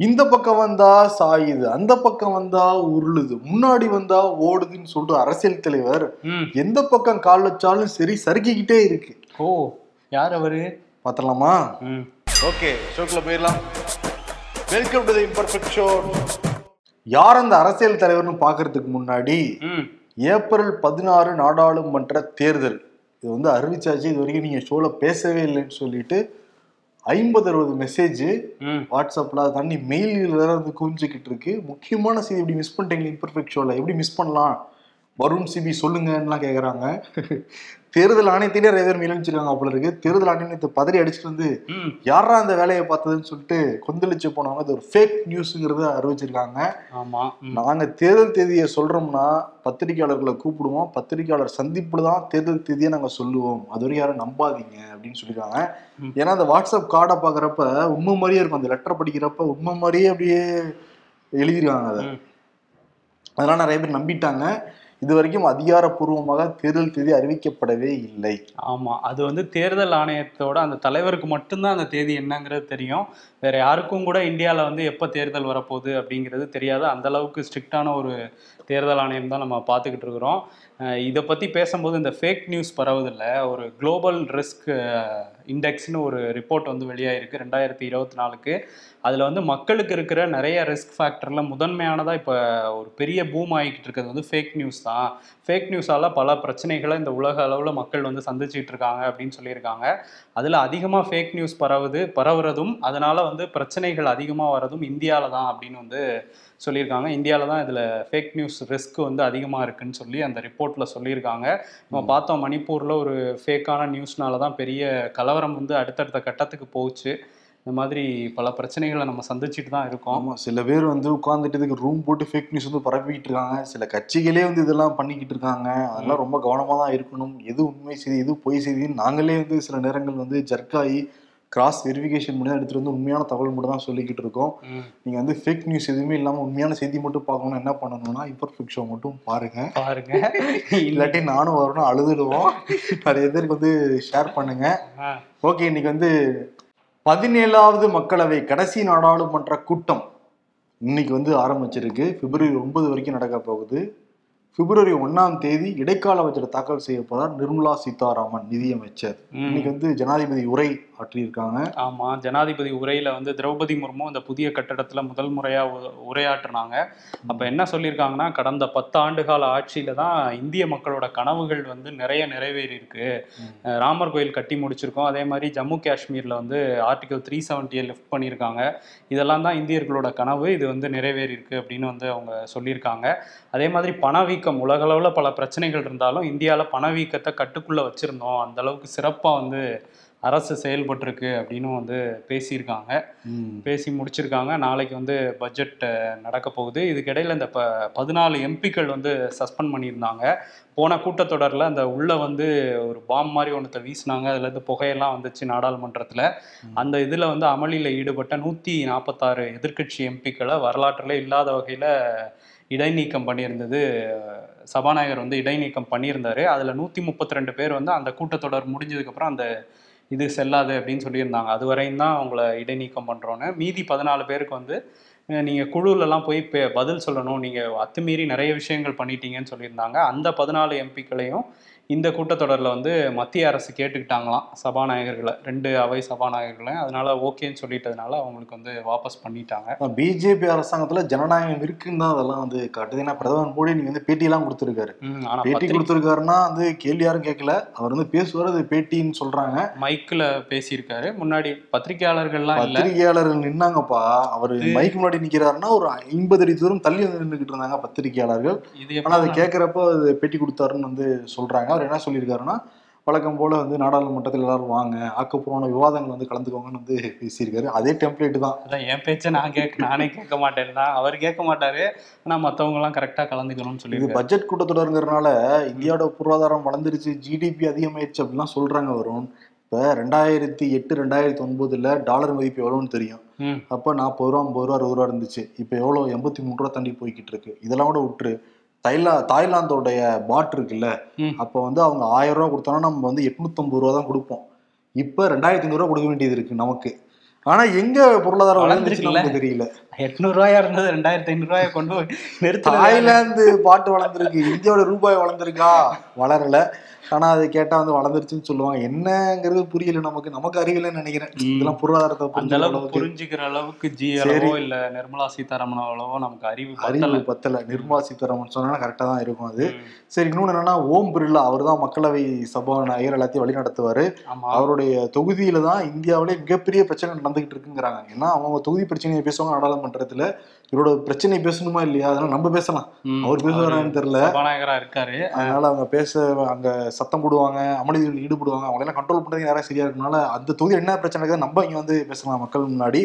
இந்த பக்கம் வந்தா சாயுது அந்த பக்கம் வந்தா உருளுது முன்னாடி வந்தா ஓடுதுன்னு சொல்லிட்டு அரசியல் தலைவர் எந்த பக்கம் கால் வச்சாலும் சரி சறுக்கிக்கிட்டே இருக்கு. ஓ யார் அவரு? பார்த்தலாமா ஓகே ஷோக்குள்ள போயிடலாம். வெல்கம் டு இம்பர்ஃபெக்ட் ஷோ யார் அந்த அரசியல் தலைவர்னு பார்க்கறதுக்கு முன்னாடி ஏப்ரல் பதினாறு நாடாளுமன்ற தேர்தல். இது வந்து அறிவிச்சாச்சு இது வரைக்கும் நீங்க ஷோல பேசவே இல்லைன்னு சொல்லிட்டு ஐம்பது அறுபது மெசேஜ் வாட்ஸ்அப்ல அதை தாண்டி மெயில் வேற வந்து குவிஞ்சுக்கிட்டு இருக்கு. முக்கியமான செய்தி எப்படி மிஸ் பண்ணிட்டீங்க இம்பர்ஃபெக்ட் ஷோல எப்படி மிஸ் பண்ணலாம்? வருண் சிபி சொல்லுங்கன்னுலாம் கேக்குறாங்க. தேர்தல் ஆணையத்திலே நிறைய பேர் மிலமிச்சிருக்காங்க போல இருக்கு. தேர்தல் ஆணையத்தை பதறி அடிச்சுட்டு வந்து யாரா அந்த வேலையை பார்த்ததுன்னு சொல்லிட்டு கொந்தளிச்சு போனவங்க இது ஒரு ஃபேக் நியூஸுங்கிறத அறிவிச்சிருக்காங்க. ஆமா. நாங்க தேர்தல் தேதியை சொல்றோம்னா பத்திரிகையாளர்களை கூப்பிடுவோம். பத்திரிகையாளர் சந்திப்புல தான் தேர்தல் தேதியை நாங்க சொல்லுவோம். அது வரைக்கும் யாரும் நம்பாதீங்க அப்படின்னு சொல்லியிருக்காங்க ம். ஏன்னா அந்த வாட்ஸ்அப் கார்டை பாக்குறப்ப உண்மை மாதிரியே இருக்கும். அந்த லெட்டர் படிக்கிறப்ப உண்மை மாதிரியே அப்படியே எழுதிருக்காங்க அதை. அதெல்லாம் நிறைய பேர் நம்பிட்டாங்க. இது வரைக்கும் அதிகாரப்பூர்வமாக தேர்தல் தேதி அறிவிக்கப்படவே இல்லை. ஆமாம் அது வந்து தேர்தல் ஆணையத்தோட அந்த தலைவருக்கு மட்டும்தான் அந்த தேதி என்னங்கிறது தெரியும். வேற யாருக்கும் கூட இந்தியாவில் வந்து எப்போ தேர்தல் வரப்போகுது அப்படிங்கிறது தெரியாது. அந்த அளவுக்கு ஸ்ட்ரிக்டான ஒரு தேர்தல் ஆணையம் தான் நம்ம பார்த்துக்கிட்டு இருக்கிறோம். இதை பற்றி பேசும்போது இந்த ஃபேக் நியூஸ் பரவுதில்ல. ஒரு குளோபல் ரிஸ்க் இண்டெக்ஸ்னு ஒரு ரிப்போர்ட் வந்து வெளியாயிருக்கு ரெண்டாயிரத்தி இருபத்தி நாலுக்கு. அதில் வந்து மக்களுக்கு இருக்கிற நிறைய ரிஸ்க் ஃபேக்டரில் முதன்மையானதாக இப்போ ஒரு பெரிய பூம் ஆகிக்கிட்டு இருக்கிறது வந்து ஃபேக் நியூஸ் தான். ஃபேக் நியூஸால் பல பிரச்சனைகளை இந்த உலக அளவில் மக்கள் வந்து சந்திச்சிட்டு இருக்காங்க அப்படின்னு சொல்லியிருக்காங்க. அதில் அதிகமாக ஃபேக் நியூஸ் பரவுது பரவுறதும் அதனால வந்து பிரச்சனைகள் அதிகமாக வரதும் இந்தியாவில் தான் அப்படின்னு வந்து சொல்லியிருக்காங்க. இந்தியாவில் தான் இதில் ஃபேக் நியூஸ் ரிஸ்க் வந்து அதிகமாக இருக்குன்னு சொல்லி அந்த ரிப்போர்ட்டில் சொல்லியிருக்காங்க. நம்ம பார்த்தோம் மணிப்பூரில் ஒரு ஃபேக்கான நியூஸ்னால தான் பெரிய கலவரம் வந்து அடுத்தடுத்த கட்டத்துக்கு போச்சு. இந்த மாதிரி பல பிரச்சனைகளை நம்ம சந்திச்சுட்டு தான் இருக்கோம். ஆமா சில பேர் வந்து உட்கார்ந்துட்டு இதுக்கு ரூம் போட்டு ஃபேக் நியூஸ் வந்து பரப்பிக்கிட்டு இருக்காங்க. சில கட்சிகளே வந்து இதெல்லாம் பண்ணிக்கிட்டு இருக்காங்க. அதெல்லாம் ரொம்ப கவனமா தான் இருக்கணும். எது உண்மை செய்தி எது பொய் செய்தின்னு நாங்களே வந்து சில நேரங்கள் வந்து ஜர்க்காயி கிராஸ் வெரிஃபிகேஷன் பண்ணி தான் எடுத்துட்டு வந்து உண்மையான தகவல் மட்டும் தான் சொல்லிக்கிட்டு இருக்கோம். ம், நீங்க வந்து ஃபேக் நியூஸ் எதுவுமே இல்லாம உண்மையான செய்தி மட்டும் பார்க்கணும்னா என்ன பண்ணணும்னா இம்பர்ஃபெக்ட் ஷோ மட்டும் பாருங்க. பாருங்க. இல்லாட்டி நானும் வரணும் அழுதுடுவோம். நிறைய பேருக்கு வந்து ஷேர் பண்ணுங்க. ஓகே இன்னைக்கு வந்து பதினேழாவது மக்களவை கடைசி நாடாளுமன்ற கூட்டம் இன்னைக்கு வந்து ஆரம்பிச்சிருக்கு. பிப்ரவரி ஒன்பது வரைக்கும் நடக்க போகுது. பிப்ரவரி ஒன்னாம் தேதி இடைக்கால பட்ஜெட் தாக்கல் செய்ய போறார் நிர்மலா சீதாராமன் நிதியமைச்சர். இன்னைக்கு வந்து ஜனாதிபதி உரை ஆற்றியிருக்காங்க. ஆமா ஜனாதிபதி உரையில வந்து திரௌபதி முர்மு இந்த புதிய கட்டடத்துல முதல் முறையா உரையாற்றினாங்க. அப்ப என்ன சொல்லியிருக்காங்கன்னா கடந்த பத்து ஆண்டுகால ஆட்சியில தான் இந்திய மக்களோட கனவுகள் வந்து நிறைய நிறைவேறி இருக்கு ம். அஹ் ராமர் கோயில் கட்டி முடிச்சிருக்கோம். அதே மாதிரி ஜம்மு காஷ்மீர்ல வந்து ஆர்டிகல் த்ரீ செவன்ட்டியை லிஃப்ட் பண்ணியிருக்காங்க. இதெல்லாம் தான் இந்தியர்களோட கனவு. இது வந்து நிறைவேறி இருக்கு அப்படின்னு வந்து அவங்க சொல்லியிருக்காங்க. அதே மாதிரி பணவீக்கம் உலகளவில் பல பிரச்சனைகள் இருந்தாலும் இந்தியாவில் பணவீக்கத்தை கட்டுக்குள்ள வச்சிருந்தோம். அந்த அளவுக்கு சிறப்பா வந்து அரசு செயல்பட்டிருக்கு அப்படின்னு வந்து பேசியிருக்காங்க. பேசி முடிச்சிருக்காங்க. நாளைக்கு வந்து பட்ஜெட் நடக்க போகுது. இதுக்கிடையில் இந்த ப பதினாலு எம்பிக்கள் வந்து சஸ்பெண்ட் பண்ணியிருந்தாங்க. போன கூட்டத்தொடரில் அந்த உள்ள வந்து ஒரு பாம் மாதிரி ஒன்றத்தை வீசினாங்க. அதுலேருந்து புகையெல்லாம் வந்துச்சு நாடாளுமன்றத்தில். அந்த இதில் வந்து அமளியில் ஈடுபட்ட நூற்றி நாற்பத்தாறு எதிர்க்கட்சி எம்பிக்களை வரலாற்றில் இல்லாத வகையில் இடைநீக்கம் பண்ணியிருந்தது சபாநாயகர் வந்து இடைநீக்கம் பண்ணியிருந்தாரு. அதில் நூற்றி முப்பத்தி ரெண்டு பேர் வந்து அந்த கூட்டத்தொடர் முடிஞ்சதுக்கப்புறம் அந்த இது செல்லாது அப்படின்னு சொல்லியிருந்தாங்க. அது வரையும் தான் அவங்கள இடைநீக்கம் பண்ணுறோன்னு மீதி பதினாலு பேருக்கு வந்து நீங்கள் குழுலெலாம் போய் பே- பதில் சொல்லணும். நீங்கள் அத்துமீறி நிறைய விஷயங்கள் பண்ணிட்டீங்கன்னு சொல்லியிருந்தாங்க. அந்த பதினாலு எம்பிக்களையும் இந்த கூட்டத்தொடரில் வந்து மத்திய அரசு கேட்டுக்கிட்டாங்களாம் சபாநாயகர்களை ரெண்டு அவை சபாநாயகர்களையும். அதனால ஓகேன்னு சொல்லிட்டதுனால அவங்களுக்கு வந்து வாபஸ் பண்ணிட்டாங்க. பிஜேபி அரசாங்கத்துல ஜனநாயகம் இருக்குன்னு தான் அதெல்லாம் வந்து காட்டுது. ஏன்னா பிரதமர் மோடி நீங்க வந்து பேட்டியெல்லாம் கொடுத்துருக்காரு. பேட்டி கொடுத்துருக்காருன்னா வந்து கேள்வி யாரும் கேட்கல. அவர் வந்து பேசுவார் அது பேட்டின்னு சொல்றாங்க. மைக்கில் பேசியிருக்காரு. முன்னாடி பத்திரிகையாளர்கள்லாம் பத்திரிகையாளர்கள் நின்னாங்கப்பா. அவர் மைக் முன்னாடி நிக்கிறாருன்னா ஒரு ஐம்பது அடி தூரம் தள்ளி வந்து நின்றுகிட்டு இருந்தாங்க பத்திரிகையாளர்கள். இது ஆனா அதை கேட்கறப்ப அது பேட்டி கொடுத்தாருன்னு வந்து சொல்றாங்க. அவர் என்ன சொல்லியிருக்காருன்னா வழக்கம் போல வந்து நாடாளுமன்றத்தில் எல்லாரும் வாங்க ஆக்கப்பூர்வமான விவாதங்கள் வந்து கலந்துக்கோங்கன்னு வந்து பேசியிருக்காரு. அதே டெம்ப்ளேட் தான். அதான் என் பேச்சை நான் கேட்க நானே கேட்க மாட்டேன்னா அவர் கேட்க மாட்டாரு. ஆனா மத்தவங்க எல்லாம் கரெக்டா கலந்துக்கணும்னு இது சொல்லியிருக்காரு. பட்ஜெட் கூட்டத்தொடருங்கிறனால இந்தியாவோட பொருளாதாரம் வளர்ந்துருச்சு ஜிடிபி அதிகமாயிருச்சு அப்படிலாம் சொல்றாங்க வரும் இப்ப ரெண்டாயிரத்தி எட்டு ரெண்டாயிரத்தி ஒன்பதுல டாலர் மதிப்பு எவ்வளோன்னு தெரியும். அப்போ நாற்பது ரூபா ஐம்பது ரூபா அறுபது ரூபா இருந்துச்சு. இப்போ எவ்வளோ எண்பத்தி மூணு ரூபா தாண்டி போய்கிட்டு இருக்கு. இதெல்லாம் கூட விட்டுரு தைலா தாய்லாந்தோடைய பாட் இருக்குல்ல. அப்போ வந்து அவங்க ஆயிரம் ரூபா கொடுத்தோம்னா நம்ம வந்து எட்நூத்தம்பது ரூபா தான் கொடுப்போம். இப்போ ரெண்டாயிரத்தி ஐநூறுரூவா கொடுக்க வேண்டியது இருக்கு நமக்கு. ஆனா எங்க பொருளாதாரம்? நமக்கு தெரியல. எட்நூறு ரூபாயா இருந்தது ரெண்டாயிரத்தி ஐநூறு ரூபாயை கொண்டு போய் நிறுத்தல தாய்லாந்து பாட்டு வளர்ந்துருக்கு இந்தியாவோட ரூபாய் வளர்ந்துருக்கா? வளரல. ஆனா அது கேட்டா வந்து வளர்ந்துருச்சுன்னு சொல்லுவாங்க. என்னங்கிறது புரியல நமக்கு. நமக்கு அறிவில்லைன்னு நினைக்கிறேன். இதெல்லாம் பொருளாதாரத்தை அந்த புரிஞ்சுக்கிற அளவுக்கு அளவுக்கு. புரிஞ்சுக்கிற அளவுக்கு ஜி. அளவோ இல்ல நிர்மலா சீதாராமன் அளவோ நமக்கு அறிவு அறிவு பத்தல. நிர்மலா சீதாராமன் சொன்னா கரெக்டா தான் இருக்கும் அது. சரி இன்னொன்னு என்னன்னா ஓம் பிர்லா அவர் தான் மக்களவை சபாநாயகர் எல்லாத்தையும் வழி நடத்துவாரு அவருடைய தொகுதியில தான் இந்தியாவிலே மிகப்பெரிய பிரச்சனை நடந்துகிட்டு இருக்குங்கிறாங்க. ஏன்னா அவங்க தொகுதி பிரச்சனையை பேசுவாங்க நாடாளுமன்றத்துல இவரோட பிரச்சனை பேசணுமா இல்லையா? அதனால நம்ம பேசலாம். அவர் பேசுவாரான்னு தெரியல. சபாநாயகரா இருக்காரு. அதனால அவங்க பேச அங்க சத்தம் போடுவாங்க அமளிகளில் ஈடுபடுவாங்க. அவங்க எல்லாம் கண்ட்ரோல் பண்றதுக்கு யாரும் சரியா இருக்கனால அந்த தொகுதி என்ன பிரச்சனை இருக்குது நம்ம இங்க வந்து பேசலாம் மக்கள் முன்னாடி.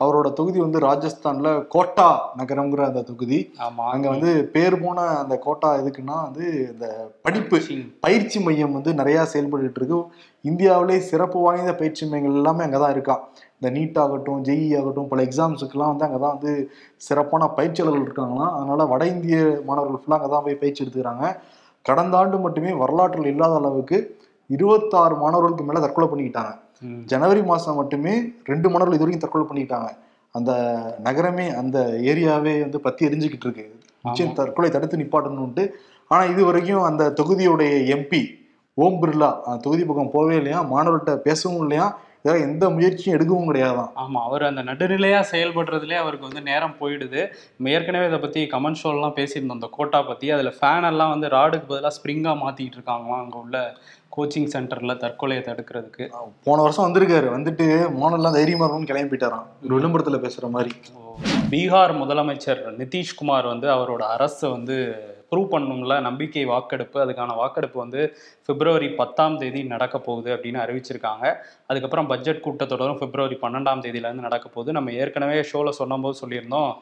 அவரோட தொகுதி வந்து ராஜஸ்தான்ல கோட்டா நகரம்ங்கிற அந்த தொகுதி. ஆமா. அங்க வந்து பேர் போன அந்த கோட்டா எதுக்குன்னா வந்து இந்த படிப்பு. பயிற்சி மையம் வந்து நிறைய செயல்பட்டு இருக்கு. இந்தியாவிலே சிறப்பு வாய்ந்த பயிற்சி மையங்கள் எல்லாமே அங்கதான் இருக்கான் இந்த நீட் ஆகட்டும் ஜெஇ ஆகட்டும் பல எக்ஸாம்ஸுக்கெல்லாம் வந்து அங்கதான் வந்து சிறப்பான பயிற்சியாளர்கள் இருக்காங்களாம். அதனால வட இந்திய மாணவர்கள் ஃபுல்லாக அங்கதான் போய் பயிற்சி எடுத்துக்கிறாங்க. கடந்த ஆண்டு மட்டுமே வரலாற்றில் இல்லாத அளவுக்கு இருபத்தாறு மாணவர்களுக்கு மேல தற்கொலை பண்ணிக்கிட்டாங்க. ஜனவரி மாசம் மட்டுமே ரெண்டு மாணவர்கள் இது வரைக்கும் தற்கொலை பண்ணிக்கிட்டாங்க. அந்த நகரமே அந்த ஏரியாவே வந்து பத்தி எரிஞ்சுக்கிட்டு இருக்கு. நிச்சயம் தற்கொலை தடுத்து நிப்பாட்டணும்ட்டு ஆனா இது வரைக்கும் அந்த தொகுதியுடைய எம்பி ஓம் பிர்லா அந்த தொகுதி பக்கம் போவே இல்லையா? மாணவர்கிட்ட பேசவும் இல்லையா? இதெல்லாம் எந்த முயற்சியும் எடுக்கவும் கிடையாதான். ஆமா அவர் அந்த நடுநிலையா செயல்படுறதுலே அவருக்கு வந்து நேரம் போயிடுது. ஏற்கனவே இதை பத்தி கமெண்ட் ஷோலாம் பேசியிருந்தோம் அந்த கோட்டா பத்தி. அதுல ஃபேன் எல்லாம் வந்து ராடுக்கு பதிலாக ஸ்ப்ரிங்கா மாத்திட்டு இருக்காங்களாம் அங்க உள்ள கோச்சிங் சென்டர்ல தற்கொலையை தடுக்கிறதுக்கு. போன வருஷம் வந்திருக்காரு. வந்துட்டு மாணவர்லாம் தைரியமா இருக்கணும்னு கிளம்பி போயிட்டாராம் ஒரு விளம்பரத்துல பேசுற மாதிரி. பீகார் முதலமைச்சர் நிதிஷ்குமார் வந்து அவரோட அரசை வந்து ப்ரூவ் பண்ணணும்ல நம்பிக்கை வாக்கெடுப்பு. அதுக்கான வாக்கெடுப்பு வந்து பிப்ரவரி பத்தாம் தேதி நடக்க போகுது அப்படின்னு அறிவிச்சிருக்காங்க. அதுக்கப்புறம் பட்ஜெட் கூட்டத்தொடரும் பிப்ரவரி பன்னெண்டாம் தேதியிலேருந்து நடக்க போகுது. நம்ம ஏற்கனவே ஷோவில் சொன்னபோது சொல்லியிருந்தோம்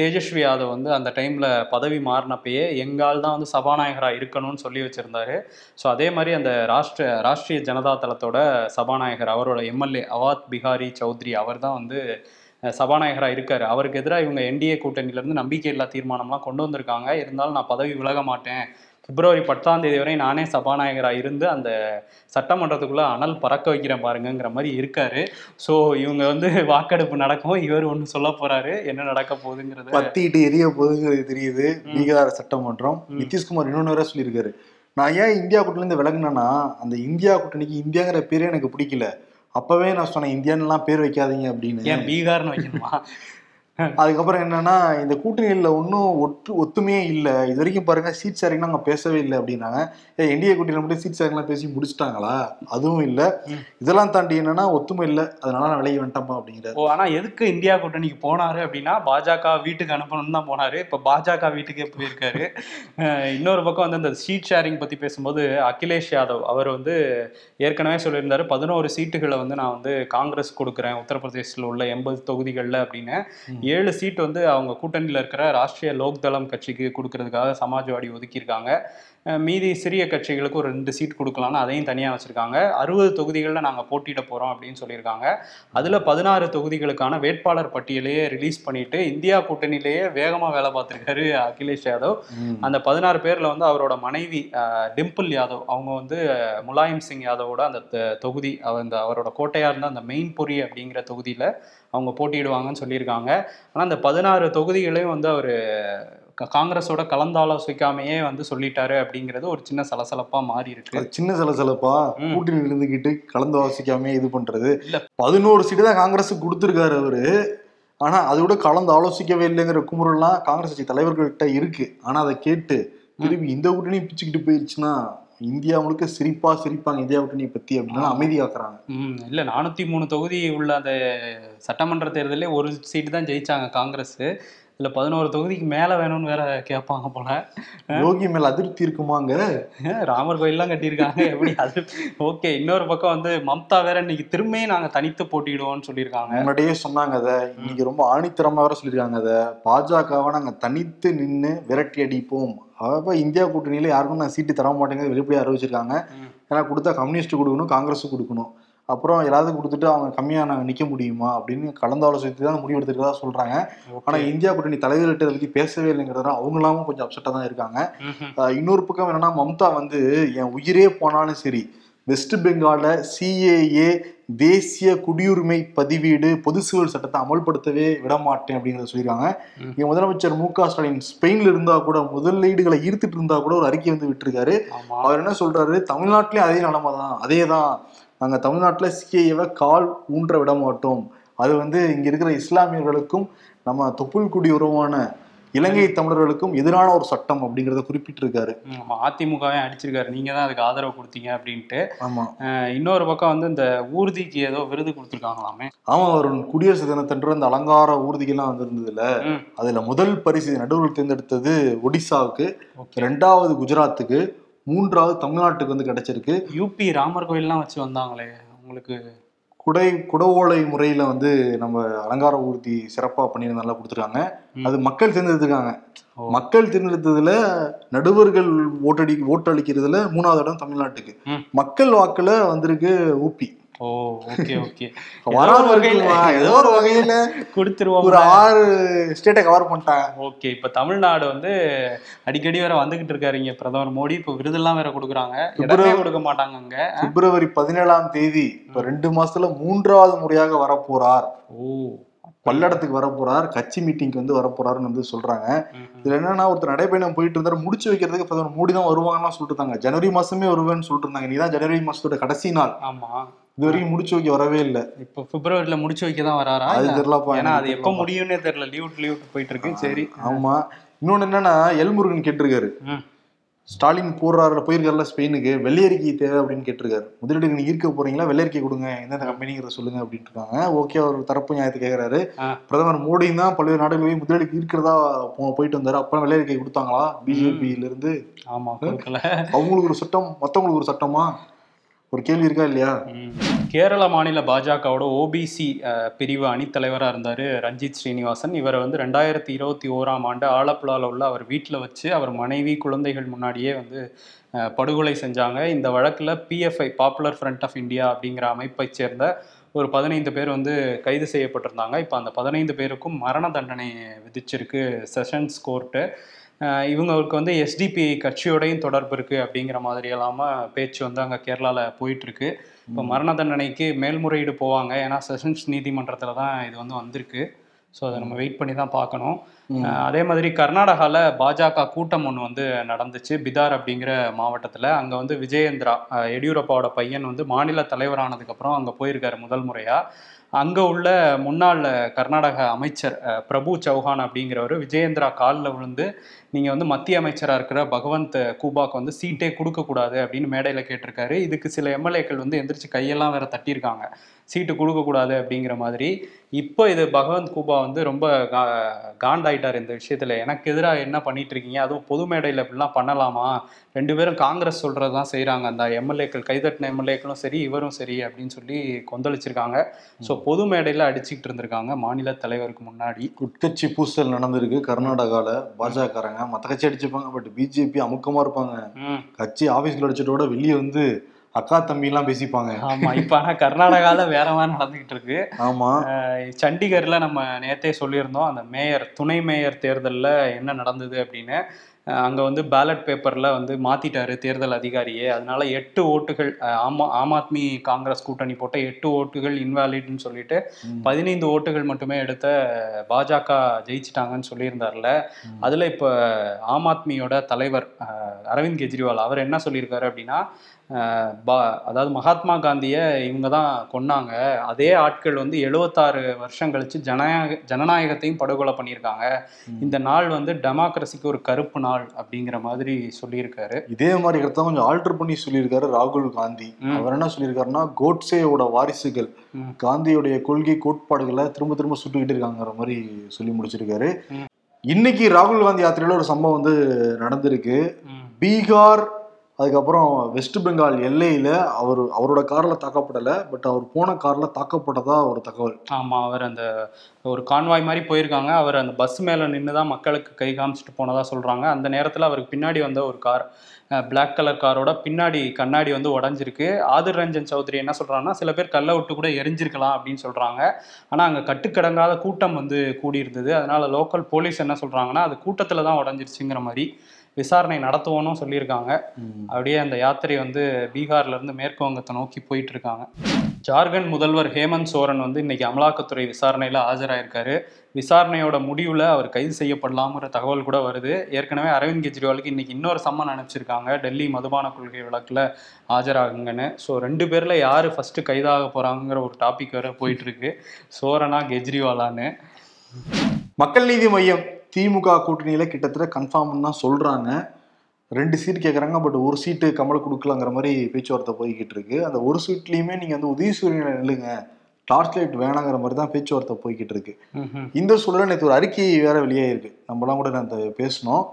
தேஜஸ்வி யாதவ் வந்து அந்த டைமில் பதவி மாறினப்பயே எங்கால் தான் வந்து சபாநாயகராக இருக்கணும்னு சொல்லி வச்சுருந்தாரு. ஸோ அதே மாதிரி அந்த ராஷ்ட்ர ராஷ்ட்ரிய ஜனதா தளத்தோட சபாநாயகர் அவரோட எம்எல்ஏ அவாத் பிகாரி சௌத்ரி அவர் தான் வந்து சபாநாயகராக இருக்காரு. அவருக்கு எதிராக இவங்க என்டிஏ கூட்டணியிலேருந்து நம்பிக்கையில்லா தீர்மானம்லாம் கொண்டு வந்திருக்காங்க. இருந்தாலும் நான் பதவி விலக மாட்டேன். பிப்ரவரி பத்தாம் தேதி வரை நானே சபாநாயகராக இருந்து அந்த சட்டமன்றத்துக்குள்ள அனல் பறக்க வைக்கிறேன் பாருங்கங்கிற மாதிரி இருக்காரு. ஸோ இவங்க வந்து வாக்கெடுப்பு நடக்கும். இவர் ஒன்று சொல்ல போறாரு. என்ன நடக்க போகுதுங்கிறது பத்திட்டு எரிய போகுதுங்கிறது தெரியுது. பீகார் சட்டமன்றம். நிதிஷ்குமார் இன்னொன்னு வேற சொல்லியிருக்காரு. நான் ஏன் இந்தியா கூட்டணியில விலகுனேன்னா அந்த இந்தியா கூட்டணிக்கு இந்தியாங்கிற பேரே எனக்கு பிடிக்கல. அப்பவே நான் சொன்னேன் இந்தியான்லாம் பேர் வைக்காதீங்க அப்படின்னு. ஏன் பீகார்னு வைக்கணுமா? அதுக்கப்புறம் என்னன்னா இந்த கூட்டணியில ஒன்றும் ஒற்று ஒத்துமையே இல்லை. இது வரைக்கும் பாருங்க சீட் ஷேரிங் நாங்க பேசவே இல்லை அப்படின்னாங்க. ஏ என்டிஏ கூட்டணியில மட்டும் சீட் ஷேரிங்லாம் பேசி முடிச்சிட்டாங்களா? அதுவும் இல்லை. இதெல்லாம் தாண்டி என்னன்னா ஒத்துமை இல்லை. அதனால நான் விலகி வந்துட்டேன்ப்பா அப்படிங்கிறாரு. ஓ ஆனா எதுக்கு இந்தியா கூட்டணிக்கு போனாரு அப்படின்னா பாஜக வீட்டுக்கு அனுப்பணும்னு தான் போனாரு. இப்ப பாஜக வீட்டுக்கே போயிருக்காரு. இன்னொரு பக்கம் வந்து அந்த சீட் ஷேரிங் பத்தி பேசும்போது அகிலேஷ் யாதவ் அவர் வந்து ஏற்கனவே சொல்லியிருந்தாரு பதினோரு சீட்டுகளை வந்து நான் வந்து காங்கிரஸ் கொடுக்குறேன் உத்தரப்பிரதேசத்தில் உள்ள எண்பது தொகுதிகளில் அப்படின்னு. ஏழு சீட் வந்து அவங்க கூட்டணியில் இருக்கிற ராஷ்ட்ரிய லோக் தளம் கட்சிக்கு கொடுக்கறதுக்காக சமாஜ்வாடி ஒதுக்கியிருக்காங்க. மீதி சிறிய கட்சிகளுக்கு ஒரு ரெண்டு சீட் கொடுக்கலாம்னு அதையும் தனியாக வச்சுருக்காங்க. அறுபது தொகுதிகளில் நாங்கள் போட்டியிட போகிறோம் அப்படின்னு சொல்லியிருக்காங்க. அதில் பதினாறு தொகுதிகளுக்கான வேட்பாளர் பட்டியலையே ரிலீஸ் பண்ணிட்டு இந்தியா கூட்டணியிலேயே வேகமாக வேலை பார்த்துருக்காரு அகிலேஷ் யாதவ். அந்த பதினாறு பேர்ல வந்து அவரோட மனைவி டிம்பிள் யாதவ் அவங்க வந்து முலாயம் சிங் யாதவோட அந்த தொகுதி அந்த அவரோட கோட்டையா இருந்த அந்த மெயின்புரி அப்படிங்கிற தொகுதியில அவங்க போட்டியிடுவாங்கன்னு சொல்லியிருக்காங்க. ஆனா அந்த பதினாறு தொகுதிகளையும் வந்து அவர் காங்கிரஸோட கலந்தாலோசிக்காமையே வந்து சொல்லிட்டாரு அப்படிங்கிறது ஒரு சின்ன சலசலப்பா மாறி இருக்கு. சின்ன சலசலப்பா ம். கூட்டணியில் இருந்துகிட்டு கலந்து வாசிக்காம இது பண்றது. இல்ல. பதினோரு சீட்டு தான் காங்கிரஸுக்கு கொடுத்துருக்காரு அவரு. ஆனா அது கூட கலந்து ஆலோசிக்கவே இல்லைங்கிற குமுறல்லாம் காங்கிரஸ் கட்சி தலைவர்கள்ட்ட இருக்கு. ஆனா அதை கேட்டு திருப்பி இந்த கூட்டணி பிச்சுக்கிட்டு போயிருச்சுன்னா இந்தியா முழுக்க சிரிப்பா சிரிப்பாங்க இந்தியா கூட்டணியை பத்தி அப்படின்னா அமைதியாக்குறாங்க. ம் இல்ல நானூத்தி மூணு தொகுதி உள்ள அந்த சட்டமன்ற தேர்தலே ஒரு சீட்டு தான் ஜெயிச்சாங்க காங்கிரஸ். இதுல பதினோரு தொகுதிக்கு மேல வேணும்னு வேற கேட்பாங்க போல. யோகி மேல அதிருப்தி இருக்குமாங்க ராமர் கோயில்லாம் கட்டியிருக்காங்க. எப்படி அது? ஓகே இன்னொரு பக்கம் வந்து மம்தா வேற இன்னைக்கு திரும்பியும் நாங்க தனித்து போட்டியிடுவோம்னு சொல்லியிருக்காங்க. முன்னாடியே சொன்னாங்க அதை. இன்னைக்கு ரொம்ப ஆணித்தரமா வேற சொல்லியிருக்காங்க அதை. பாஜகவை நாங்க தனித்து நின்னு விரட்டி அடிப்போம். அப்ப இந்தியா கூட்டணியில யாருக்கும் நான் சீட்டு தர மாட்டேங்கிறது வெளிப்படையா அறிவிச்சிருக்காங்க. ஏன்னா கொடுத்தா கம்யூனிஸ்ட் கொடுக்கணும் காங்கிரஸ் கொடுக்கணும். அப்புறம் எல்லாத்தையும் கொடுத்துட்டு அவங்க கம்மியா நாங்க நிக்க முடியுமா அப்படின்னு கலந்தாலோசித்து தான் முடிவு எடுத்துக்கிறதா சொல்றாங்க. ஆனா இந்தியா கூட்டணி தலைவர்கிட்ட பத்தி பேசவே இல்லைங்கிறதுனால அவங்களாவும் கொஞ்சம் அப்செட்டா தான் இருக்காங்க. இன்னொரு பக்கம் என்னன்னா மம்தா வந்து என் உயிரே போனாலும் சரி வெஸ்ட் பெங்கால சிஏஏ தேசிய குடியுரிமை பதிவீடு பொது சிவில் சட்டத்தை அமல்படுத்தவே விட மாட்டேன் அப்படிங்கறத சொல்லியிருக்காங்க. இங்க முதலமைச்சர் மு க ஸ்டாலின் ஸ்பெயின்ல இருந்தா கூட முதலீடுகளை ஈர்த்துட்டு இருந்தா கூட ஒரு அறிக்கை வந்து விட்டுருக்காரு. அவர் என்ன சொல்றாரு? தமிழ்நாட்டிலயும் அதே நிலைமை தான் அதே தான் நாங்க தமிழ்நாட்டுல சிஏவை கால் ஊன்ற விட மாட்டோம். அது வந்து இங்க இருக்கிற இஸ்லாமியர்களுக்கும் நம்ம தொப்புள் குடி உறவான இலங்கை தமிழர்களுக்கும் எதிரான ஒரு சட்டம் அப்படிங்கறத குறிப்பிட்டிருக்காரு. ஆமா. அதிமுகவே அடிச்சிருக்காரு. நீங்க தான் அதுக்கு ஆதரவு கொடுத்தீங்க அப்படின்ட்டு. ஆமா. இன்னொரு பக்கம் வந்து இந்த ஊர்திக்கு ஏதோ விருது கொடுத்துருக்காங்களாமே. ஆமா வருண் குடியரசு தினத்தன்று அந்த அலங்கார ஊர்திகள்லாம் வந்திருந்ததுல. அதுல முதல் பரிசு நடுவர்கள் தேர்ந்தெடுத்தது ஒடிசாவுக்கு ரெண்டாவது குஜராத்துக்கு மூன்றாவது தமிழ்நாட்டுக்கு வந்து கிடைச்சிருக்கு யூபி ராமர் கோயில்லாம் வச்சு வந்தாங்களே உங்களுக்கு குடை குடவோலை முறையில வந்து நம்ம அலங்கார ஊர்தி சிறப்பா பண்ணி நல்லா கொடுத்துருக்காங்க. அது மக்கள் தேர்ந்தெடுத்திருக்காங்க. மக்கள் தேர்ந்தெடுத்ததுல நடுவர்கள் ஓட்டடி ஓட்டளிக்கிறதுல மூணாவது இடம் தமிழ்நாட்டுக்கு. மக்கள் வாக்குல வந்திருக்கு ஊபி ஓ ஓகே ஓகே. வராம ஏதோ ஒரு வகையில கொடுத்துருவோம். ஒரு ஆறு ஸ்டேட்டை கவர் பண்ணிட்டாங்க. ஓகே இப்ப தமிழ்நாடு வந்து அடிக்கடி வேற வந்துகிட்டு இருக்காரு இங்க பிரதமர் மோடி. இப்ப விருதெல்லாம் வேற கொடுக்குறாங்க. இடமே கொடுக்க மாட்டாங்க அங்க பிப்ரவரி பதினேழாம் தேதி இப்ப ரெண்டு மாசத்துல மூன்றாவது முறையாக வரப்போறார். ஓ. பல்லடத்துக்கு வரப்போறார் கட்சி மீட்டிங்க்கு வந்து வரப்போறாருன்னு வந்து சொல்றாங்க. இதுல என்னன்னா ஒருத்தர் நடைபயணம் போயிட்டு இருந்தாரு முடிச்சு வைக்கிறதுக்கு பிரதமர் மோடி தான் வருவாங்கன்னு சொல்லிட்டு இருந்தாங்க. ஜனவரி மாசமே வருவேன்னு சொல்லிட்டு இருந்தாங்க. நீதான் ஜனவரி மாசத்தோட கடைசி நாள். ஆமா. இது வரைக்கும் முடிச்சு வைக்க வரவே இல்லை. இப்ப பிப்ரவரியில முடிச்சு வைக்க தான் வராரா? அது? தெரியலப்பா ஏன்னா அது எப்ப. முடியும்னே தெரியல. லீவ் லீவ் போயிட்டு இருக்கு. சரி. ஆமா. இன்னொன்னு என்னன்னா எல்முருகன் கேட்டிருக்காரு. ஸ்டாலின் போடுறாருல போயிருக்காருல ஸ்பெயினுக்கு. வெள்ளையறிக்கை தேவை அப்படின்னு கேட்டிருக்காரு. முதலீடு நீங்க ஈர்க்க போறீங்களா? வெள்ளையறிக்கை கொடுங்க. எந்தெந்த கம்பெனிங்கிறத சொல்லுங்க அப்படின்ட்டு இருக்காங்க. ஓகே அவர் தரப்பு நியாயத்தை கேட்கிறாரு. பிரதமர் மோடியும் தான் பல்வேறு நாடுகள் போய் முதலீடு ஈர்க்கிறதா போயிட்டு வந்தாரு. அப்புறம் வெள்ளையறிக்கை கொடுத்தாங்களா? பிஜேபியில இருந்து? ஆமா அவங்களுக்கு ஒரு சட்டம் மத்தவங்களுக்கு ஒரு சட்டமா? ஒரு கேள்வி இருக்கா இல்லையா? கேரள மாநில பாஜகவோட ஓபிசி பிரிவு அணித்தலைவராக இருந்தார் ரஞ்சித் ஸ்ரீனிவாசன். இவரை வந்து ரெண்டாயிரத்தி இருபத்தி ஓராம் ஆண்டு ஆலப்புழாவில் உள்ள அவர் வீட்டில் வச்சு அவர் மனைவி குழந்தைகள் முன்னாடியே வந்து படுகொலை செஞ்சாங்க. இந்த வழக்கில் PFI popular front of India அப்படிங்கிற அமைப்பை சேர்ந்த ஒரு பதினைந்து பேர் வந்து கைது செய்யப்பட்டிருந்தாங்க. இப்போ அந்த பதினைந்து பேருக்கும் மரண தண்டனை விதிச்சிருக்கு செஷன்ஸ் கோர்ட்டு. இவங்களுக்கு வந்து எஸ்டிபி கட்சியோடையும் தொடர்பு இருக்கு அப்படிங்கிற மாதிரி எல்லாம பேச்சு வந்து அங்கே கேரளாவில் போயிட்டு இருக்கு. இப்போ மரண தண்டனைக்கு மேல்முறையீடு போவாங்க. ஏன்னா செஷன்ஸ் நீதிமன்றத்தில் தான் இது வந்து வந்திருக்கு. ஸோ அதை நம்ம வெயிட் பண்ணி தான் பார்க்கணும். அதே மாதிரி கர்நாடகாவில் பாஜக கூட்டம் ஒன்று வந்து நடந்துச்சு பிதார் அப்படிங்கிற மாவட்டத்தில். அங்கே வந்து விஜயேந்திரா எடியூரப்பாவோட பையன் வந்து மாநில தலைவரானதுக்கப்புறம் அங்கே போயிருக்காரு முதல் முறையாக அங்கே உள்ள முன்னாள் கர்நாடக அமைச்சர் பிரபு சௌஹான் அப்படிங்கிறவர் விஜயேந்திரா காலில் விழுந்து நீங்கள் வந்து மத்திய அமைச்சராக இருக்கிற பகவந்த் கூபாக்கு வந்து சீட்டே கொடுக்கக்கூடாது அப்படின்னு மேடையில் கேட்டிருக்காரு. இதுக்கு சில எம்எல்ஏக்கள் வந்து எந்திரிச்சு கையெல்லாம் வேற தட்டியிருக்காங்க. சீட்டு கொடுக்கக்கூடாது அப்படிங்கிற மாதிரி. இப்போ இது பகவந்த் கூபா வந்து ரொம்ப கா காண்டாயிட்டார் இந்த விஷயத்தில். எனக்கு எதிராக என்ன பண்ணிட்டு இருக்கீங்க அதுவும் பொது மேடையில் இப்படிலாம் பண்ணலாமா? ரெண்டு பேரும் காங்கிரஸ் சொல்கிறது தான் செய்கிறாங்க அந்த எம்எல்ஏக்கள் கைதட்டின எம்எல்ஏக்களும் சரி இவரும் சரி அப்படின்னு சொல்லி கொந்தளிச்சிருக்காங்க. ஸோ பொது மேடையில் அடிச்சுக்கிட்டு இருந்திருக்காங்க மாநில தலைவருக்கு முன்னாடி. உட்கட்சி பூசல் நடந்திருக்கு. கர்நாடகால பாஜகக்காரங்க மத்த கட்சி அடிச்சுப்பாங்க. பட் பிஜேபி அமுக்கமா இருப்பாங்க. கட்சி ஆபீஸ்ல அடிச்சதோட வெளியே வந்து அக்கா தம்பி எல்லாம் பேசிப்பாங்க. ஆமா இப்ப ஆனா கர்நாடகால வேற மாதிரி நடந்துகிட்டு இருக்கு. ஆமா. சண்டிகர்ல நம்ம நேத்தே சொல்லியிருந்தோம் அந்த மேயர் துணை மேயர் தேர்தல்ல என்ன நடந்தது அப்படின்னு. அங்க வந்து பேலட் பேப்பர்ல வந்து மாத்திட்டாரு தேர்தல் அதிகாரியே. அதனால எட்டு ஓட்டுகள் ஆமா ஆம் ஆத்மி காங்கிரஸ் கூட்டணி போட்ட எட்டு ஓட்டுகள் இன்வாலிட்னு சொல்லிட்டு. பதினைந்து ஓட்டுகள் மட்டுமே எடுத்த பாஜக ஜெயிச்சிட்டாங்கன்னு சொல்லியிருந்தார்ல. அதுல இப்ப ஆம் ஆத்மியோட தலைவர் அஹ், அரவிந்த் கெஜ்ரிவால் அவர் என்ன சொல்லியிருக்காரு அப்படின்னா பா- அதாவது மகாத்மா காந்தியை இவங்க தான் கொன்னாங்க அதே ஆட்கள் வந்து எழுபத்தாறு வருஷம் கழிச்சு ஜனநாயக ஜனநாயகத்தையும் படுகொலை பண்ணியிருக்காங்க இந்த நாள் வந்து டெமோக்ரஸிக்கு ஒரு கருப்பு நாள் அப்படிங்கிற மாதிரி சொல்லியிருக்காரு இதே மாதிரி கருத்தை கொஞ்சம் ஆல்டர் பண்ணி சொல்லியிருக்காரு ராகுல் காந்தி. அவர் என்ன சொல்லியிருக்காருன்னா கோட்சேயோட வாரிசுகள். காந்தியுடைய கொள்கை கோட்பாடுகளை திரும்ப திரும்ப சுட்டுக்கிட்டு இருக்காங்கிற மாதிரி சொல்லி முடிச்சிருக்காரு. இன்னைக்கு ராகுல் காந்தி யாத்திரையில ஒரு சம்பவம் வந்து நடந்திருக்கு. பீகார் அதுக்கப்புறம் வெஸ்ட் பெங்கால் எல்லையில் அவர் அவரோட காரில் தாக்கப்படலை பட் அவர் போன காரில் தாக்கப்பட்டதா ஒரு தகவல். ஆமாம் அவர் அந்த ஒரு கான்வாய் மாதிரி போயிருக்காங்க. அவர் அந்த பஸ் மேலே நின்று தான் மக்களுக்கு கை காமிச்சிட்டு போனதாக சொல்கிறாங்க அந்த நேரத்தில் அவருக்கு பின்னாடி வந்த ஒரு கார் பிளாக் கலர் காரோட பின்னாடி கண்ணாடி வந்து உடஞ்சிருக்கு. ஆதிர் ரஞ்சன் சௌத்ரி என்ன சொல்கிறாங்கன்னா சில பேர் கல்லை விட்டு கூட எரிஞ்சிருக்கலாம் அப்படின்னு சொல்கிறாங்க ஆனால் அங்கே கட்டுக்கடங்காத கூட்டம் வந்து கூடி இருந்தது லோக்கல் போலீஸ் என்ன சொல்கிறாங்கன்னா அது கூட்டத்தில் தான் உடஞ்சிருச்சுங்கிற மாதிரி விசாரணை நடத்துவோன்னு சொல்லியிருக்காங்க. அப்படியே அந்த யாத்திரை வந்து பீகார்ல இருந்து மேற்கு வங்கத்தை நோக்கி போயிட்டு இருக்காங்க ஜார்க்கண்ட் முதல்வர் ஹேமந்த் சோரன் வந்து இன்னைக்கு அமலாக்கத்துறை விசாரணையில் ஆஜராயிருக்காரு. விசாரணையோட முடிவில் அவர் கைது செய்யப்படலாம்ங்கிற தகவல் கூட வருது. ஏற்கனவே அரவிந்த் கெஜ்ரிவாலுக்கு இன்னைக்கு இன்னொரு சம்மன் அனுப்பிச்சிருக்காங்க. டெல்லி மதுபான கொள்கை வழக்கில் ஆஜராகுங்கன்னு. ஸோ ரெண்டு பேரில் யார் ஃபஸ்ட்டு கைதாக போகிறாங்கிற ஒரு டாபிக் வேற போயிட்டு இருக்கு சோரனா கெஜ்ரிவாலான்னு. மக்கள் நீதி மையம் திமுக கூட்டணியில கிட்டத்தட்ட கன்ஃபார்ம் தான் சொல்றாங்க. ரெண்டு சீட் கேட்குறாங்க பட் ஒரு சீட்டு கமல் கொடுக்கலங்கிற மாதிரி பேச்சுவார்த்தை போய்கிட்டு இருக்கு. அந்த ஒரு சீட்லயுமே நீங்க வந்து உதயசூரியனை நில்லுங்க டார்ச் லைட் வேணாங்கிற மாதிரி தான் பேச்சுவார்த்தை போய்கிட்டு இருக்கு. இந்த சூழல நேற்று ஒரு அறிக்கை வேற வெளியாயிருக்கு. நம்மலாம் கூட அந்த பேசணும்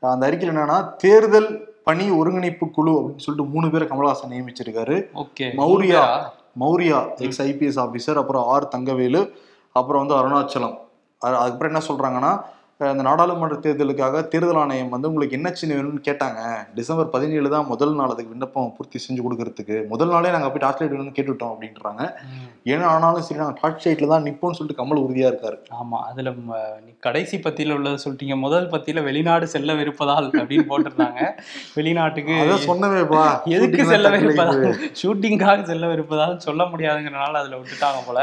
அந்த அறிக்கையில் என்னன்னா தேர்தல் பணி ஒருங்கிணைப்பு குழு அப்படின்னு சொல்லிட்டு மூணு பேரை Kamal Haasan நியமிச்சிருக்காரு. Okay. Maurya Maurya? Ex IPS officer அப்புறம் ஆர் தங்கவேலு அப்புறம் வந்து அருணாச்சலம். அது- அதுக்கப்புறம் என்ன சொல்றாங்கன்னா அஹ் இந்த நாடாளுமன்ற தேர்தலுக்காக தேர்தல் ஆணையம் வந்து உங்களுக்கு என்ன சின்ன வேணும்னு கேட்டாங்க. டிசம்பர் பதினேழு தான் முதல் நாள் அதுக்கு விண்ணப்பம் பூர்த்தி செஞ்சு கொடுக்கறதுக்கு. முதல் நாளே நாங்கள் போய் டார்ச் லைட் வேணும்னு கேட்டுட்டோம் அப்படின்றாங்க. ஏன்னா ஆனாலும் சரி நாங்கள் டார்ச் லைட்ல தான் நிப்போம்னு சொல்லிட்டு கமல் உறுதியா இருக்காரு. ஆமா அதுல கடைசி பத்தியில உள்ளது சொல்லிட்டீங்க. முதல் பத்தியில வெளிநாடு செல்ல விருப்பதால் அப்படின்னு போட்டிருந்தாங்க. வெளிநாட்டுக்கு அதான் சொன்னவேப்பா எதுக்கு செல்ல விருப்பதால். ஷூட்டிங்காக செல்ல விருப்பதால் சொல்ல முடியாதுங்கிறனால அதுல விட்டுட்டாங்க போல.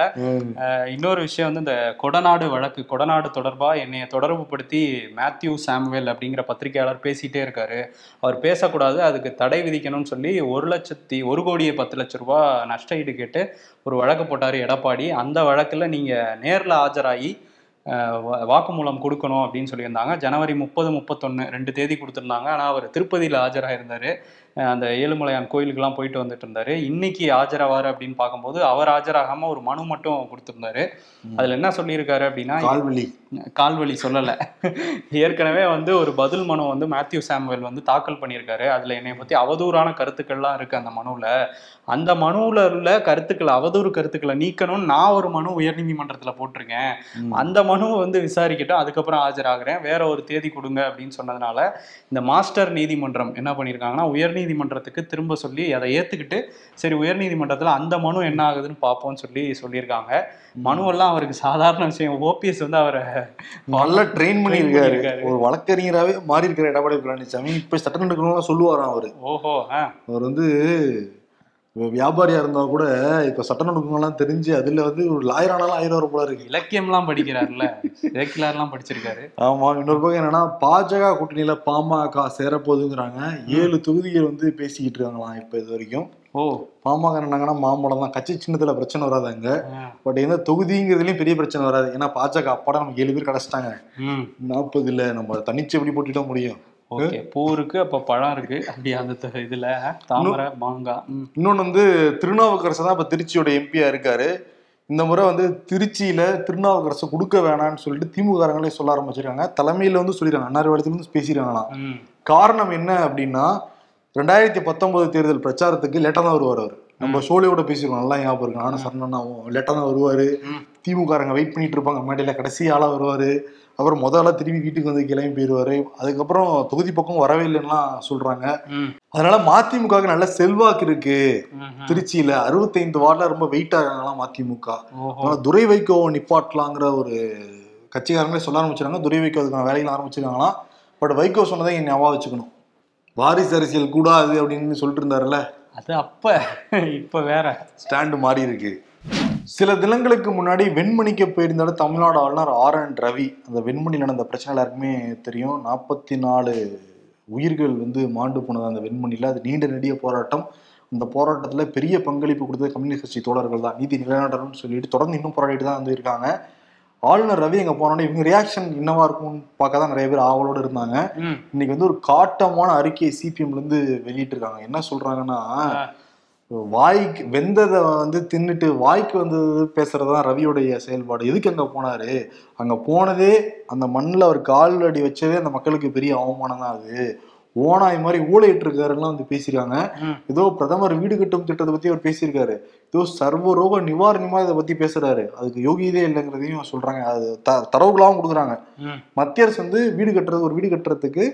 இன்னொரு விஷயம் வந்து இந்த கொடநாடு வழக்கு கொடநாடு தொடர்பா என்னைய தொடர்பு படுத்தி மேத்யூ சாமுவேல் அப்படிங்கிற பத்திரிகையாளர் பேசிட்டே இருக்காரு. அவர் பேசக்கூடாது அதுக்கு தடை விதிக்கணும்னு சொல்லி ஒரு லட்சத்தி ஒரு கோடியே பத்து லட்ச ரூபாய் நஷ்ட ஈடு கேட்டு ஒரு வழக்கு போட்டாரு எடப்பாடி. அந்த வழக்குல நீங்க நேர்ல ஆஜராகி வாக்குமூலம் கொடுக்கணும் அப்படின்னு சொல்லியிருந்தாங்க. ஜனவரி முப்பது முப்பத்தொன்னு ரெண்டு தேதி கொடுத்துருந்தாங்க. ஆனால் அவர் திருப்பதியில் ஆஜராயிருந்தாரு. அஹ், அந்த ஏழுமலையான் கோயிலுக்கெல்லாம் போயிட்டு வந்துட்டு இருந்தாரு இன்னைக்கு ஆஜராவார் அப்படின்னு பார்க்கும்போது அவர் ஆஜராகாம ஒரு மனு மட்டும் கொடுத்துருந்தாரு. அதுல என்ன சொல்லியிருக்காரு அப்படின்னா கால்வழி சொல்லலை. ஏற்கனவே வந்து ஒரு பதில் மனு வந்து மேத்யூ சாமுவேல் வந்து தாக்கல் பண்ணியிருக்காரு. அதுல என்னை பத்தி அவதூறான கருத்துக்கள்லாம் இருக்கு அந்த மனுவில் அந்த மனுவில் உள்ள கருத்துக்களை அவதூறு கருத்துக்களை நீக்கணும்னு நான் ஒரு மனு உயர்நீதிமன்றத்துல போட்டிருக்கேன். அந்த மனுவை வந்து விசாரிக்கட்டும். அதுக்கப்புறம் ஆஜராகிறேன். வேற ஒரு தேதி கொடுங்க அப்படின்னு சொன்னதுனால இந்த மாஸ்டர் நீதிமன்றம் என்ன பண்ணியிருக்காங்கன்னா உயர்நீதிமன்றத்துக்கு திரும்ப சொல்லி அதை ஏத்துக்கிட்டு சரி உயர்நீதிமன்றத்துல அந்த மனு என்ன ஆகுதுன்னு பார்ப்போம்னு சொல்லி சொல்லியிருக்காங்க. மனுவெல்லாம் அவருக்கு சாதாரண விஷயம். ஓபிஎஸ் வந்து அவரை நல்லா ட்ரெயின் பண்ணியிருக்காரு. ஒரு வழக்கறிஞராகவே மாறி இருக்கிற எடப்பாடி பழனிசாமி இப்ப சட்டம் எடுக்கணும்னு சொல்லுவாராம் அவரு. ஓஹோ அவர் வந்து வியாபாரியா இருந்தா கூட இப்ப சட்ட நுணுக்கங்கள்லாம் தெரிஞ்சு அதுல வந்து ஒரு லாயர் ஆனாலும் ஆயிரம் போல இருக்கு. இலக்கியம்லாம் படிக்கிறாருல்ல. சேக்கிலார்லாம் படிச்சிருக்காரு. ஆமா இன்னொரு பக்கம் என்னன்னா பாஜக கூட்டணியில பாமக சேரப்போகுதுங்கிறாங்க. ஏழு தொகுதிகள் வந்து பேசிக்கிட்டு இருக்காங்களாம் இப்ப இது வரைக்கும். ஓ. பாமக என்னங்கன்னா மாம்பழம் தான் கட்சி சின்னத்துல பிரச்சனை வராது அங்க. ஆ, பட் எந்த தொகுதிங்கிறதுலயும் பெரிய பிரச்சனை வராது. ஏன்னா பாஜக அப்பாடா நமக்கு ஏழு பேர் கிடைச்சிட்டாங்க. ம். நாற்பது இல்ல நம்ம தனிச்சு எப்படி போட்டுட முடியும்? ஓகே. பூ இருக்கு அப்ப பழம் இருக்கு. அப்படி அந்த இதுல தாமரை மாங்காய் இன்னொன்னு வந்து திருநாவுக்கரசு தான் இப்ப திருச்சியோட எம்பியா இருக்காரு. இந்த முறை வந்து திருச்சியில திருநாவுக்கரசு கொடுக்க வேணாம்னு சொல்லிட்டு திமுகங்களே சொல்ல ஆரம்பிச்சிருக்காங்க. தலைமையில வந்து சொல்லிருக்காங்க. அன்னார் வேலத்துல இருந்து பேசிருக்காங்களாம். ம். காரணம் என்ன அப்படின்னா ரெண்டாயிரத்தி பத்தொன்பது தேர்தல் பிரச்சாரத்துக்கு லேட்டா தான் வருவார் அவர். நம்ம ஷோலையோட பேசிருக்கோம் நல்லா ஞாபகம் இருக்கு. நானும் சரணாவும் லேட்டா தான் வருவாரு. திமுகரங்க வெயிட் பண்ணிட்டு இருப்பாங்க மேடையில கடைசி ஆளா வருவாரு. அப்புறம் முத ஆளா திரும்பி வீட்டுக்கு வந்து கிளம்பி போயிருவாரு. அதுக்கப்புறம் தொகுதி பக்கம் வரவே இல்லைன்னுலாம் சொல்றாங்க. ம். அதனால மதிமுகவுக்கு நல்ல செல்வாக்கு இருக்கு. திருச்சியில அறுபத்தைந்து வார்டுல ரொம்ப வெயிட் ஆகாங்களாம் மதிமுக. அதனால துரை வைகோ நிப்பாட்டலாங்கிற ஒரு கட்சிக்காரங்களே சொல்ல ஆரம்பிச்சிருக்காங்க. துரை வைகோ அதுக்கான வேலைகள் ஆரம்பிச்சிருக்காங்களாம். பட் வைகோ சொன்னதை ஞாபகம் வச்சுக்கணும். வாரிசு அரசியல் கூடாது அப்படின்னு சொல்லிட்டு இருந்தாருல்ல அது அப்ப இப்ப வேற. ஸ்டாண்டு மாறி இருக்கு சில தினங்களுக்கு முன்னாடி வெண்மணிக்கு போயிருந்தாரு தமிழ்நாடு ஆளுநர் ஆர் என் ரவி. அந்த வெண்மணி நடந்த பிரச்சனை எல்லாருக்குமே தெரியும். நாற்பத்தி நாலு உயிர்கள் வந்து மாண்டு போனது அந்த வெண்மணியில். அது நீண்ட நெடிய போராட்டம். அந்த போராட்டத்தில் பெரிய பங்களிப்பு கொடுத்தது கம்யூனிஸ்ட் கட்சி தோழர்கள் தான். நீதி நிலைநாட்டணும்னு சொல்லிட்டு தொடர்ந்து இன்னும் போராடிட்டு தான் வந்து இருக்காங்க. ஆளுநர் ரவி அங்கே போனோடனே இவங்க ரியாக்ஷன் என்னவா இருக்கும்னு பார்க்க தான் நிறைய பேர் ஆவலோடு இருந்தாங்க. இன்னைக்கு வந்து ஒரு காட்டமான அறிக்கையை சிபிஎம்ல இருந்து வெளியிட்டிருக்காங்க. என்ன சொல்றாங்கன்னா. வாய்க்கு வெந்ததை வந்து தின்னுட்டு வாய்க்கு வந்தது பேசுறது தான் ரவியோடைய செயல்பாடு. எதுக்கு அங்க போனாரு? அங்க போனதே அந்த மண்ணில் அவர் கால் அடி வச்சதே அந்த மக்களுக்கு பெரிய அவமானம் தான் அது. ஓனாய் மாதிரி ஊழையிட்டு இருக்காருலாம் வந்து பேசியிருக்காங்க. ஏதோ பிரதமர் வீடு கட்டும் திட்டத்தை பத்தி அவர் பேசியிருக்காரு. ஏதோ சர்வரோக நிவாரணமா இதை பத்தி பேசுறாரு. அதுக்கு யோகியதே இல்லைங்கிறதையும் சொல்றாங்க. அது த தரவுகளாகவும் கொடுக்குறாங்க. மத்திய அரசு வந்து வீடு கட்டுறது ஒரு வீடு கட்டுறதுக்கு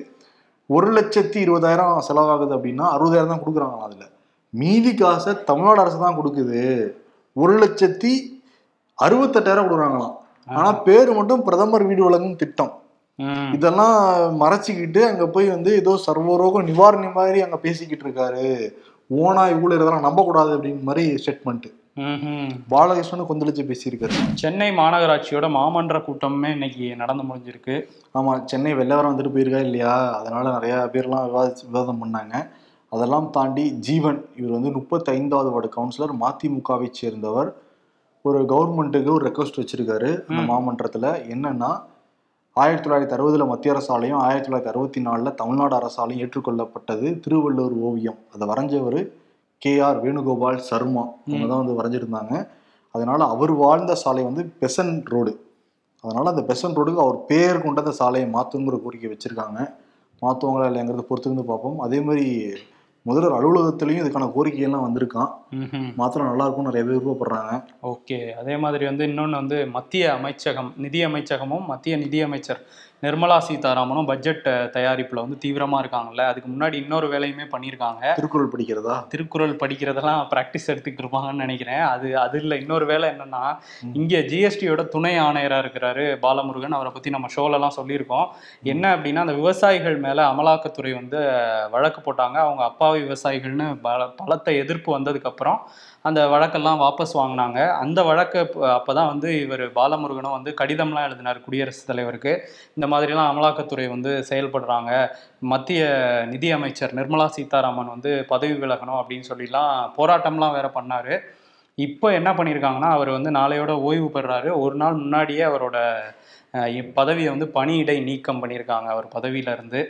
ஒரு லட்சத்தி இருபதாயிரம் செலவாகுது அப்படின்னா அறுபதாயிரம் தான் கொடுக்குறாங்களாம் அதுல. மீதி காசை தமிழ்நாடு அரசு தான் கொடுக்குது. ஒரு லட்சத்தி அறுபத்தெட்டாயிரம் கொடுக்குறாங்களாம். ஆனா பேரு மட்டும் பிரதமர் வீடு வழங்கும் திட்டம். இதெல்லாம் மறைச்சிக்கிட்டு அங்க போய் வந்து ஏதோ சர்வரோக நிவாரணி மாதிரி அங்க பேசிக்கிட்டு இருக்காரு. ஓனா இவ்வளவு இதெல்லாம் நம்பக்கூடாது அப்படின்னு மாதிரி ஸ்டேட்மெண்ட் ம்ஹும். பாலகிருஷ்ணனும் கொந்தளிச்சு பேசியிருக்காரு. சென்னை மாநகராட்சியோட மாமன்ற கூட்டமே இன்னைக்கு நடந்து முடிஞ்சிருக்கு. ஆமா சென்னை வெள்ளவரம் வந்துட்டு போயிருக்கா இல்லையா? அதனால நிறைய பேர்லாம் விவாதி விவாதம் பண்ணாங்க. அதெல்லாம் தாண்டி ஜீவன் இவர் வந்து முப்பத்தைந்தாவது வார்டு கவுன்சிலர் மதிமுகவை சேர்ந்தவர். ஒரு கவர்மெண்ட்டுக்கு ஒரு ரெக்வஸ்ட் வச்சிருக்காரு அந்த மாமன்றத்துல. என்னன்னா ஆயிரத்தி தொள்ளாயிரத்தி அறுபதுல மத்திய அரசாலையும் ஆயிரத்தி தொள்ளாயிரத்தி அறுபத்தி நாலில் தமிழ்நாடு அரசாலையும் ஏற்றுக்கொள்ளப்பட்டது திருவள்ளுவர் ஓவியம். அதை வரைஞ்சவர் கே ஆர் வேணுகோபால் சர்மா. அவங்க தான் வந்து வரைஞ்சிருந்தாங்க. அதனால அவர் வாழ்ந்த சாலை வந்து பெசன் ரோடு. அதனால அந்த பெசன் ரோடுக்கு அவர் பேர் கொண்ட அந்த சாலையை மாற்றுங்கிற கோரிக்கை வச்சிருக்காங்க. மாற்றுவாங்களா இல்லைங்கிறத பொறுத்திருந்து பார்ப்போம். அதே மாதிரி முதல்வர் அலுவலகத்திலையும் இதுக்கான கோரிக்கையெல்லாம் வந்திருக்கான். மாத்திரம் நல்லா இருக்கும் நிறைய பேர் விருப்பப்படுறாங்க. ஓகே. அதே மாதிரி வந்து இன்னொன்று வந்து மத்திய அமைச்சகம் நிதி அமைச்சகமும் மத்திய நிதி அமைச்சர் நிர்மலா சீதாராமனும் பட்ஜெட் தயாரிப்பில் வந்து தீவிரமாக இருக்காங்கல்ல. அதுக்கு முன்னாடி இன்னொரு வேலையுமே பண்ணியிருக்காங்க திருக்குறள் படிக்கிறதா? திருக்குறள் படிக்கிறதெல்லாம் ப்ராக்டிஸ் எடுத்துக்கிட்டு இருப்பாங்கன்னு நினைக்கிறேன். அது அது இல்லை. இன்னொரு வேலை என்னன்னா இங்கே ஜிஎஸ்டியோட துணை ஆணையராக இருக்கிறாரு பாலமுருகன். அவரை பற்றி நம்ம ஷோலலாம் சொல்லியிருக்கோம். என்ன அப்படின்னா அந்த விவசாயிகள் மேலே அமலாக்கத்துறை வந்து வழக்கு போட்டாங்க. அவங்க அப்பாவி விவசாயிகள்னு பல பலத்த எதிர்ப்பு வந்ததுக்கப்புறம் அந்த வழக்கெல்லாம் வாபஸ் வாங்கினாங்க. அந்த வழக்கு அப்போ தான் வந்து இவர் பாலமுருகனும் வந்து கடிதம்லாம் எழுதினார் குடியரசுத் தலைவருக்கு. இந்த மாதிரிலாம் அமலாக்கத்துறை வந்து செயல்படுறாங்க. மத்திய நிதி அமைச்சர் நிர்மலா சீதாராமன் வந்து பதவி விலகணும் அப்படின்னு சொல்லிலாம் போராட்டம்லாம் வேற பண்ணார். இப்போ என்ன பண்ணியிருக்காங்கன்னா அவர் வந்து நாளையோட ஓய்வு பெறாரு. ஒரு நாள் முன்னாடியே அவரோட இப் பதவியை வந்து பணியிடை நீக்கம் பண்ணியிருக்காங்க அவர் பதவியிலேருந்து.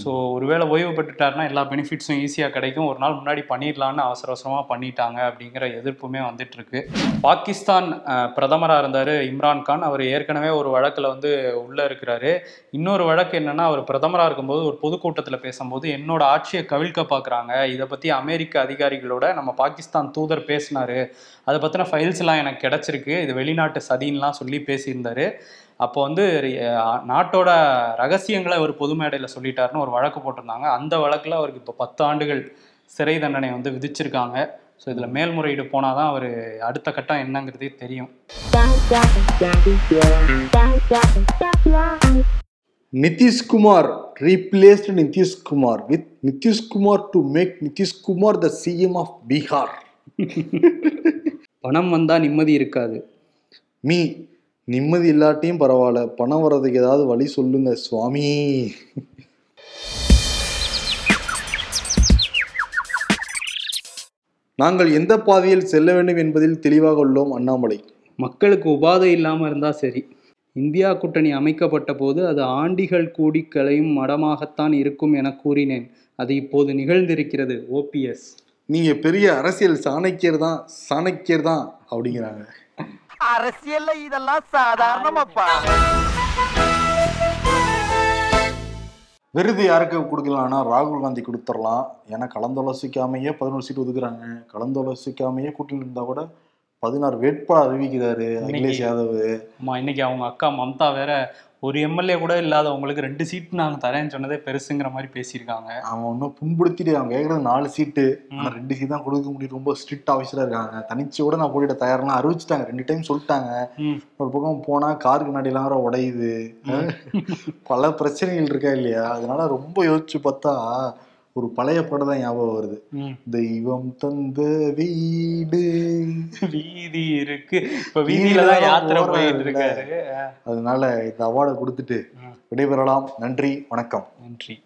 ஸோ ஒருவேளை ஓய்வு பெற்றுட்டாருன்னா எல்லா பெனிஃபிட்ஸும் ஈஸியாக கிடைக்கும். ஒரு நாள் முன்னாடி பண்ணிடலான்னு அவசர அவசரமாக பண்ணிட்டாங்க அப்படிங்கிற எதிர்ப்புமே வந்துட்டு இருக்கு பாகிஸ்தான் பிரதமராக இருந்தார் இம்ரான் கான். அவர் ஏற்கனவே ஒரு வழக்கில் வந்து உள்ளே இருக்கிறாரு. இன்னொரு வழக்கு என்னன்னா அவர் பிரதமராக இருக்கும்போது ஒரு பொதுக்கூட்டத்தில் பேசும்போது என்னோட ஆட்சியை கவிழ்க்க பார்க்குறாங்க இதை பற்றி அமெரிக்க அதிகாரிகளோட நம்ம பாகிஸ்தான் தூதர் பேசினாரு. அதை பற்றின ஃபைல்ஸ்லாம் எனக்கு கிடச்சிருக்கு. இது வெளிநாட்டு சதின்லாம் சொல்லி பேசியிருந்தாரு. அப்போ வந்து நாட்டோட ரகசியங்களை அவர் பொது மேடையில் சொல்லிட்டாருன்னு ஒரு வழக்கு போட்டிருந்தாங்க. அந்த வழக்கில் அவருக்கு இப்போ பத்து ஆண்டுகள் சிறை தண்டனை வந்து விதிச்சிருக்காங்க. ஸோ இதில் மேல்முறையீடு போனால் தான் அவர் அடுத்த கட்டம் என்னங்கிறதே தெரியும். Nitish Kumar replaced Nitish Kumar with Nitish Kumar to make Nitish Kumar the CM of Bihar பணம் வந்தால் நிம்மதி இருக்காது. மீ நிம்மதி இல்லாட்டியும் பரவாயில்ல. பணம் வர்றதுக்கு ஏதாவது வழி சொல்லுங்க சுவாமி. நாங்கள் எந்த பாதையில் செல்ல வேண்டும் என்பதில் தெளிவாக உள்ளோம் அண்ணாமலை. மக்களுக்கு உபாதை இல்லாமல் இருந்தால் சரி. இந்தியா கூட்டணி அமைக்கப்பட்ட போது அது ஆண்டிகள் கூடி கலையும் மடமாகத்தான் இருக்கும் என கூறினேன். அது இப்போது நிகழ்ந்திருக்கிறது ஓபிஎஸ் நீங்க பெரிய அரசியல் சாணக்கியர் தான் சாணக்கியர் தான் அப்படிங்கிறாங்க. அரசியல்ல இதெல்லாம் சாதாரணமாப்பா. விருது யாருக்கு கொடுக்கலாம்னா ராகுல் காந்தி கொடுத்துடலாம். ஏன்னா கலந்தாலோசிக்காமையே பதினோரு சீட் ஒதுக்குறாங்க. கலந்தாலோசிக்காமையே கூட்டணி இருந்தா கூட பதினாறு வேட்பாளர் அறிவிக்கிறாரு அகிலேஷ் யாதவ். ஆமா இன்னைக்கு அவங்க அக்கா மம்தா வேற ஒரு எம்எல்ஏ கூட இல்லாதவங்களுக்கு ரெண்டு சீட் நாங்க தரேன்னு சொன்னதே பெருசுங்கிற மாதிரி பேசியிருக்காங்க. அவன் இன்னும் புண்படுத்திட்டு அவங்க கேட்கறது நாலு சீட்டு ஆனா ரெண்டு சீட் தான் கொடுக்க முடியும். ரொம்ப ஸ்ட்ரிக்ட் ஆஃபீஸரா இருக்காங்க. தனிச்சு கூட நான் போட்டிட தயாரெல்லாம் அறிவிச்சிட்டாங்க. ரெண்டு டைம் சொல்லிட்டாங்க. ஒரு பக்கம் போனா காருக்கு கண்ணாடிலாம் வேற உடையுது. பல பிரச்சனைகள் இருக்கா இல்லையா? அதனால ரொம்ப யோசிச்சு பார்த்தா ஒரு பழைய படம் தான் ஞாபகம் வருது. தெய்வம் தந்த வீடு வீதி இருக்கு. இப்ப வீதியில தான் யாத்திரை போயிட்டு. இருக்காரு. அதனால இந்த அவார்டை கொடுத்துட்டு விடைபெறலாம். நன்றி. வணக்கம். நன்றி.